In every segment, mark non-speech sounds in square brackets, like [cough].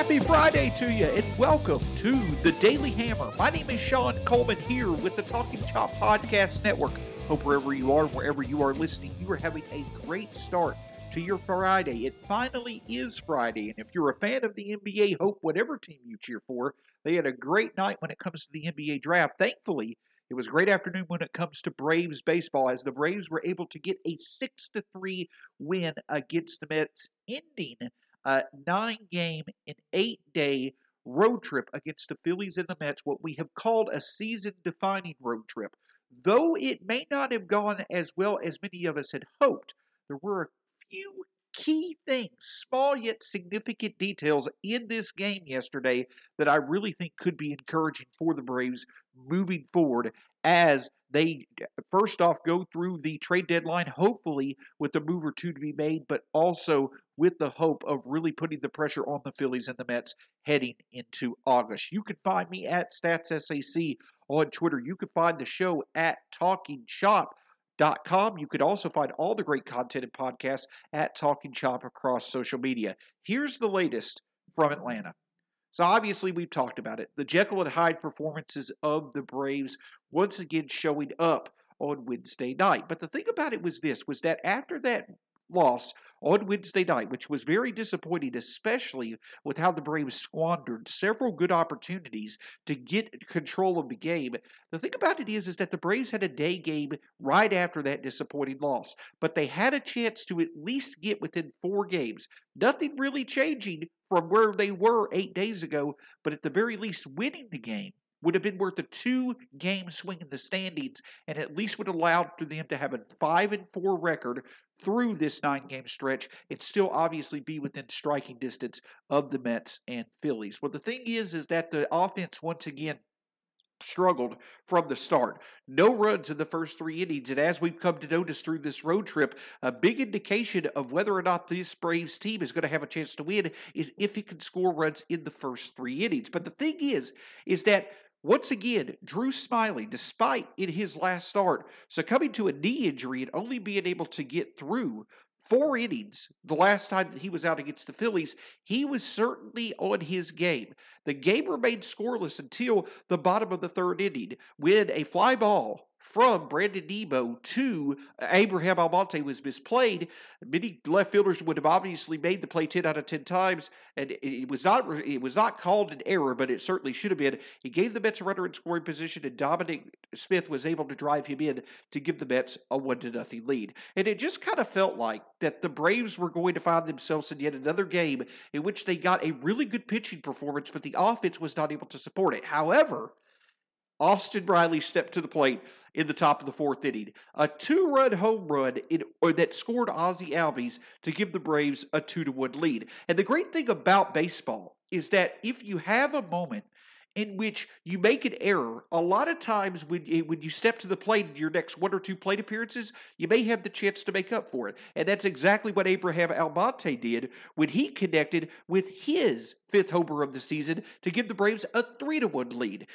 Happy Friday to you, and welcome to the Daily Hammer. My name is Shawn Coleman here with the Talking Chop Podcast Network. Hope wherever you are, wherever you are listening, you are having a great start to your Friday. It finally is Friday, and if you're a fan of the NBA, hope whatever team you cheer for, they had a great night when it comes to the NBA draft. Thankfully, it was a great afternoon when it comes to Braves baseball, as the Braves were able to get a six to three win against the Mets, ending a nine game and eight day road trip against the Phillies and the Mets, what we have called a season defining road trip. Though it may not have gone as well as many of us had hoped, there were a few key things, small yet significant details in this game yesterday that I really think could be encouraging for the Braves moving forward as they first off go through the trade deadline, hopefully with a move or two to be made, but also with the hope of really putting the pressure on the Phillies and the Mets heading into August. You can find me at StatsSAC on Twitter. You can find the show at Talking Chop. Com. You could also find all the great content and podcasts at Talking Chop across social media. Here's the latest from Atlanta. So obviously we've talked about it. The Jekyll and Hyde performances of the Braves once again showing up on Wednesday night. But the thing about it was this was that after that loss on Wednesday night, which was very disappointing, especially with how the Braves squandered several good opportunities to get control of the game. The thing about it is, is that the Braves had a day game right after that disappointing loss, but they had a chance to at least get within four games. Nothing really changing from where they were eight days ago, but at the very least winning the game would have been worth a two game swing in the standings and at least would have allowed them to have a 5 and 4 record through this nine game stretch and still obviously be within striking distance of the Mets and Phillies. Well, the thing is, is that the offense once again struggled from the start. No runs in the first three innings, and as we've come to notice through this road trip, a big indication of whether or not this Braves team is going to have a chance to win is if it can score runs in the first three innings. But the thing is, is that once again, Drew Smyly, despite in his last start succumbing to a knee injury and only being able to get through four innings the last time that he was out against the Phillies, he was certainly on his game. The game remained scoreless until the bottom of the third inning when a fly ball from Brandon Nimmo to Abraham Almonte was misplayed. Many left fielders would have obviously made the play 10 out of 10 times, and it was not it was not called an error, but it certainly should have been. He gave the Mets a runner in scoring position, and Dominic Smith was able to drive him in to give the Mets a 1 to nothing lead. And it just kind of felt like that the Braves were going to find themselves in yet another game in which they got a really good pitching performance, but the offense was not able to support it. However, Austin Riley stepped to the plate in the top of the fourth inning. A two run home run in, that scored Ozzie Albies to give the Braves a 2 to 1 lead. And the great thing about baseball is that if you have a moment in which you make an error, a lot of times when, eh, when you step to the plate in your next one or two plate appearances, you may have the chance to make up for it. And that's exactly what Abraham Almonte did when he connected with his fifth homer of the season to give the Braves a 3 to 1 lead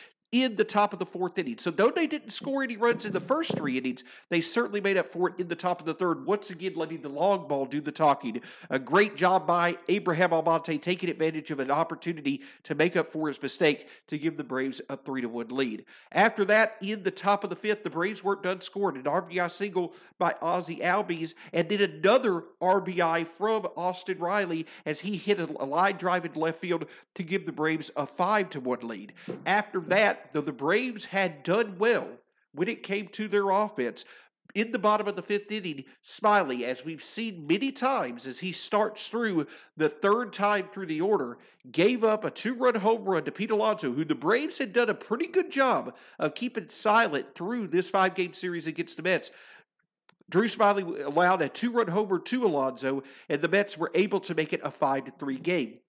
in the top of the fourth inning. So, though they didn't score any runs in the first three innings, they certainly made up for it in the top of the third, once again letting the long ball do the talking. A great job by Abraham Almonte taking advantage of an opportunity to make up for his mistake to give the Braves a 3 to 1 lead. After that, in the top of the fifth, the Braves weren't done scoring. An RBI single by Ozzie Albies, and then another RBI from Austin Riley as he hit a line drive in left field to give the Braves a 5 to 1 lead. After that, though the Braves had done well when it came to their offense, in the bottom of the fifth inning, Smyly, as we've seen many times as he starts through the third time through the order, gave up a two run home run to Pete Alonso, who the Braves had done a pretty good job of keeping silent through this five game series against the Mets. Drew Smyly allowed a two run homer to Alonso, and the Mets were able to make it a 5 to 3 game.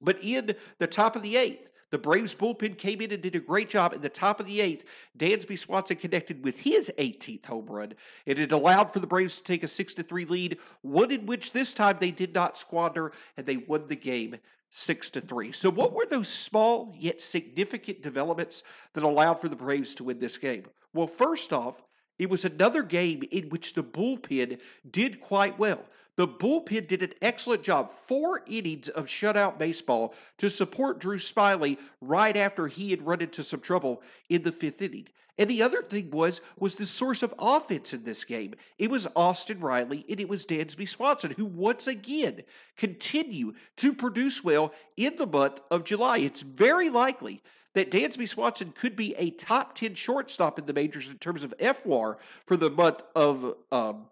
But in the top of the eighth, the Braves bullpen came in and did a great job in the top of the eighth. Dansby Swanson connected with his 18th home run, and it allowed for the Braves to take a 6 3 lead, one in which this time they did not squander, and they won the game six to three. So, what were those small yet significant developments that allowed for the Braves to win this game? Well, first off, it was another game in which the bullpen did quite well. The bullpen did an excellent job. Four innings of shutout baseball to support Drew Smyly right after he had run into some trouble in the fifth inning. And the other thing was was the source of offense in this game. It was Austin Riley and it was Dansby Swanson, who once again continue to produce well in the month of July. It's very likely that Dansby Swanson could be a top 10 shortstop in the majors in terms of FWAR for the month of um,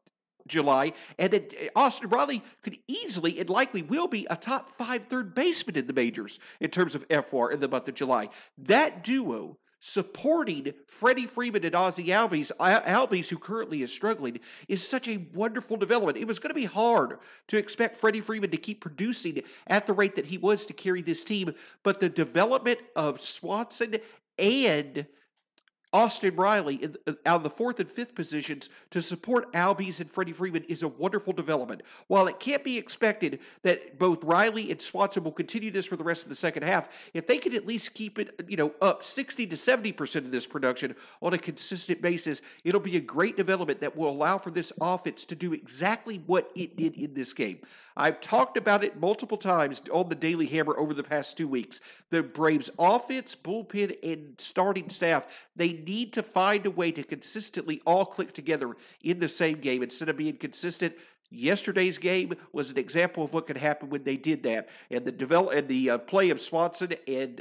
July, and that uh, Austin Riley could easily and likely will be a top five third baseman in the majors in terms of FWAR in the month of July. That duo supporting Freddie Freeman and Ozzie Albies, Albies, who currently is struggling, is such a wonderful development. It was going to be hard to expect Freddie Freeman to keep producing at the rate that he was to carry this team, but the development of Swanson and Austin Riley uh, out of the fourth and fifth positions to support Albies and Freddie Freeman is a wonderful development. While it can't be expected that both Riley and Swanson will continue this for the rest of the second half, if they could at least keep it, you know, up 60 to 70% of this production on a consistent basis, it'll be a great development that will allow for this offense to do exactly what it did in this game. I've talked about it multiple times on the Daily Hammer over the past two weeks. The Braves offense, bullpen, and starting staff, they need to find a way to consistently all click together in the same game. Instead of being consistent Yesterday's game was an example of what could happen when they did that, and the develop and the uh, play of Swanson and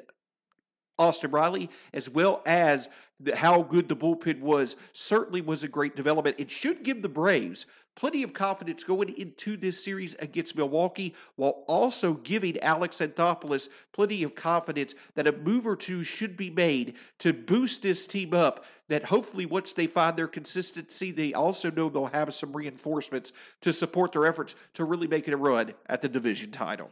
Austin Riley, as well as the, how good the bullpen was, certainly was a great development. It should give the Braves plenty of confidence going into this series against Milwaukee, while also giving Alex Anthopoulos plenty of confidence that a move or two should be made to boost this team up. That hopefully, once they find their consistency, they also know they'll have some reinforcements to support their efforts to really make it a run at the division title.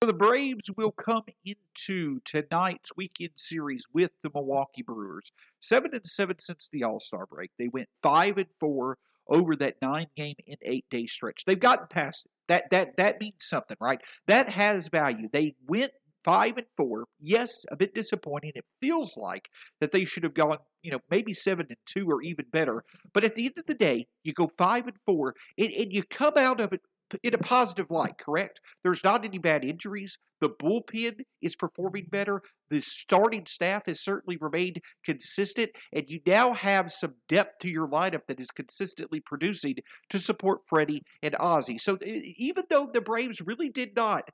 The Braves will come into tonight's weekend series with the Milwaukee Brewers. Seven and seven since the All Star break. They went five and four over that nine game and eight day stretch. They've gotten past it. That that that means something, right? That has value. They went five and four. Yes, a bit disappointing. It feels like that they should have gone, you know, maybe seven and two or even better. But at the end of the day, you go five and four, and, and you come out of it in a positive light, correct? There's not any bad injuries. The bullpen is performing better. The starting staff has certainly remained consistent, and you now have some depth to your lineup that is consistently producing to support Freddie and Ozzie. So even though the Braves really did not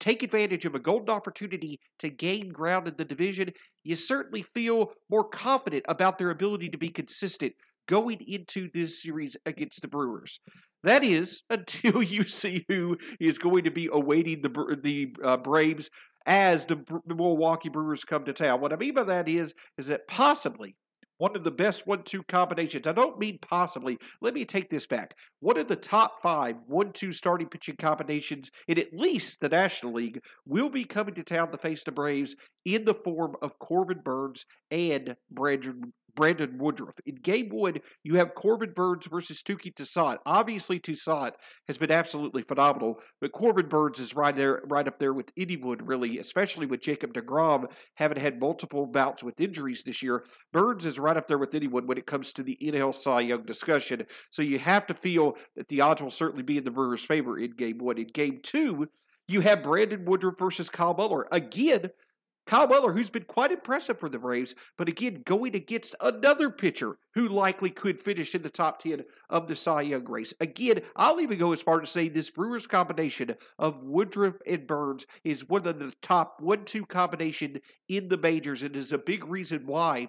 take advantage of a golden opportunity to gain ground in the division, you certainly feel more confident about their ability to be consistent going into this series against the Brewers. That is [laughs] until you see who is going to be awaiting the the uh, Braves as the, Milwaukee Brewers come to town. What I mean by that is is that possibly one of the best one-two combinations. I don't mean possibly. Let me take this back. One of the top five one-two starting pitching combinations in at least the National League will be coming to town to face the Braves in the form of Corbin Burnes and Brandon Brandon Woodruff. In game one, you have Corbin Burnes versus Touki Toussaint. Obviously, Toussaint has been absolutely phenomenal, but Corbin Burnes is right there, right up there with anyone, really, especially with Jacob DeGrom having had multiple bouts with injuries this year. Burnes is right up there with anyone when it comes to the NL Cy Young discussion. So you have to feel that the odds will certainly be in the Brewers' favor in game one. In game two, you have Brandon Woodruff versus Kyle Muller. Again, Kyle Muller, who's been quite impressive for the Braves, but again, going against another pitcher who likely could finish in the top 10 of the Cy Young race. Again, I'll even go as far to say this Brewers combination of Woodruff and Burnes is one of the top 1 2 combination in the majors and is a big reason why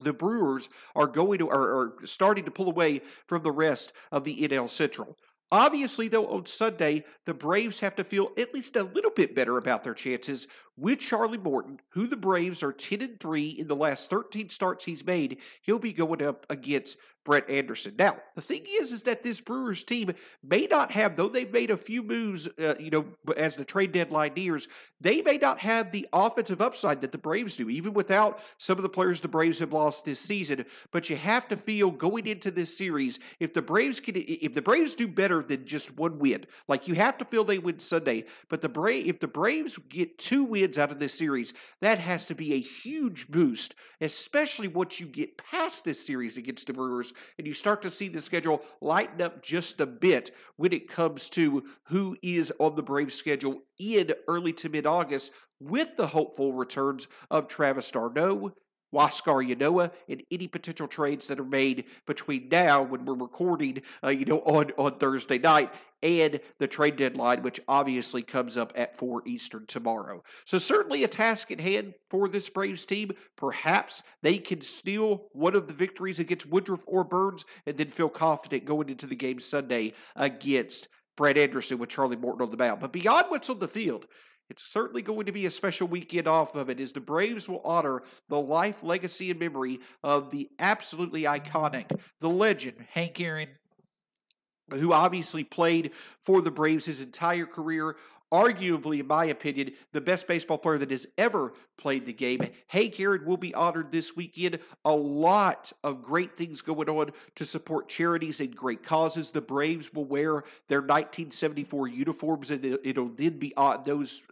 the Brewers are going to are, are starting to pull away from the rest of the NL Central. Obviously, though, on Sunday, the Braves have to feel at least a little bit better about their chances with Charlie Morton, who the Braves are 10 and 3 in the last 13 starts he's made. He'll be going up against Brett Anderson. Now, the thing is, is that this Brewers team may not have, though they've made a few moves, uh, you know, as the trade deadline nears, they may not have the offensive upside that the Braves do, even without some of the players the Braves have lost this season. But you have to feel going into this series, if the Braves can, if the Braves do better than just one win, like you have to feel they win Sunday. But the Brave, if the Braves get two wins out of this series, that has to be a huge boost, especially once you get past this series against the Brewers and you start to see the schedule lighten up just a bit when it comes to who is on the Braves schedule in early to mid August with the hopeful returns of Travis d'Arnaud, Huascar Ynoa and any potential trades that are made between now when we're recording, uh, you know, on, on Thursday night and the trade deadline, which obviously comes up at 4 Eastern tomorrow. So, certainly a task at hand for this Braves team. Perhaps they can steal one of the victories against Woodruff or Burnes and then feel confident going into the game Sunday against Brad Anderson with Charlie Morton on the mound. But beyond what's on the field, it's certainly going to be a special weekend off of it as the Braves will honor the life, legacy, and memory of the absolutely iconic, the legend, Hank Aaron, who obviously played for the Braves his entire career. Arguably, in my opinion, the best baseball player that has ever played the game. Hank Aaron will be honored this weekend. A lot of great things going on to support charities and great causes. The Braves will wear their 1974 uniforms, and it'll then be uh, those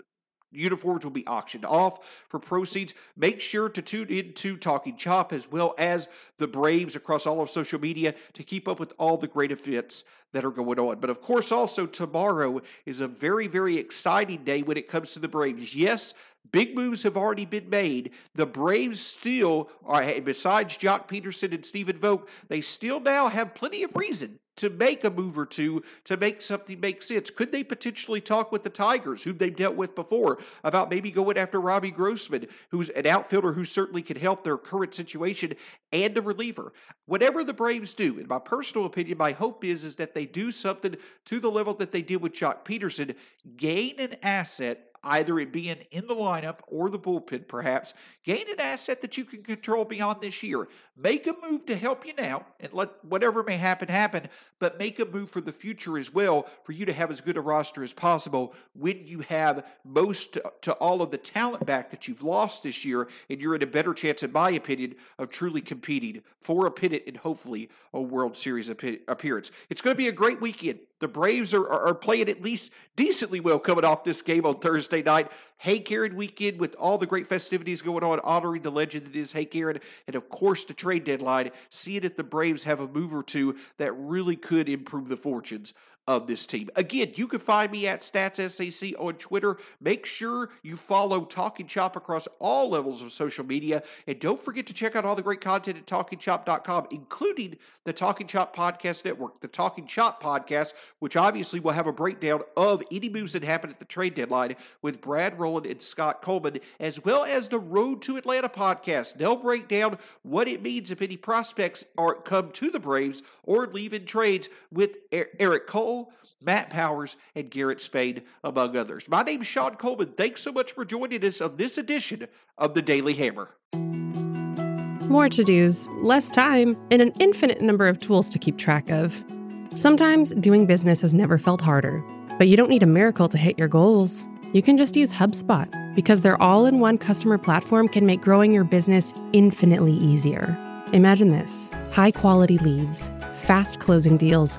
Uniforms will be auctioned off for proceeds. Make sure to tune into Talking Chop as well as the Braves across all of social media to keep up with all the great events that are going on. But of course, also tomorrow is a very, very exciting day when it comes to the Braves. Yes, Big moves have already been made. The Braves still are, besides Joc Pederson and Stephen Vogt, they still now have plenty of reason to make a move or two to make something make sense? Could they potentially talk with the Tigers, who they've dealt with before, about maybe going after Robbie Grossman, who's an outfielder who certainly could help their current situation, and a reliever? Whatever the Braves do, in my personal opinion, my hope is, is that they do something to the level that they did with Joc Pederson, gain an asset either it being in the lineup or the bullpen, perhaps, gain an asset that you can control beyond this year. Make a move to help you now and let whatever may happen happen, but make a move for the future as well for you to have as good a roster as possible when you have most to all of the talent back that you've lost this year, and you're in a better chance, in my opinion, of truly competing for a pennant and hopefully a World Series appearance. It's going to be a great weekend. The Braves are, are, are playing at least decently well coming off this game on Thursday Thursday night. Hank Aaron weekend with all the great festivities going on, honoring the legend that is Hank Aaron, and of course the trade deadline. Seeing if the Braves have a move or two that really could improve the fortunes of this team. Again, you can find me at StatsSAC on Twitter. Make sure you follow Talking Chop across all levels of social media. And don't forget to check out all the great content at TalkingChop.com, including the Talking Chop Podcast Network, the Talking Chop Podcast, which obviously will have a breakdown of any moves that happen at the trade deadline with Brad Rowland and Scott Coleman, as well as the Road to Atlanta podcast. They'll break down what it means if any prospects are come to the Braves or leave in trades with Eric Cole Matt Powers, and Garrett Spain, among others. My name is Shawn Coleman. Thanks so much for joining us on this edition of the Daily Hammer. More to dos, less time, and an infinite number of tools to keep track of. Sometimes doing business has never felt harder, but you don't need a miracle to hit your goals. You can just use HubSpot because their all in one customer platform can make growing your business infinitely easier. Imagine this high quality leads, fast closing deals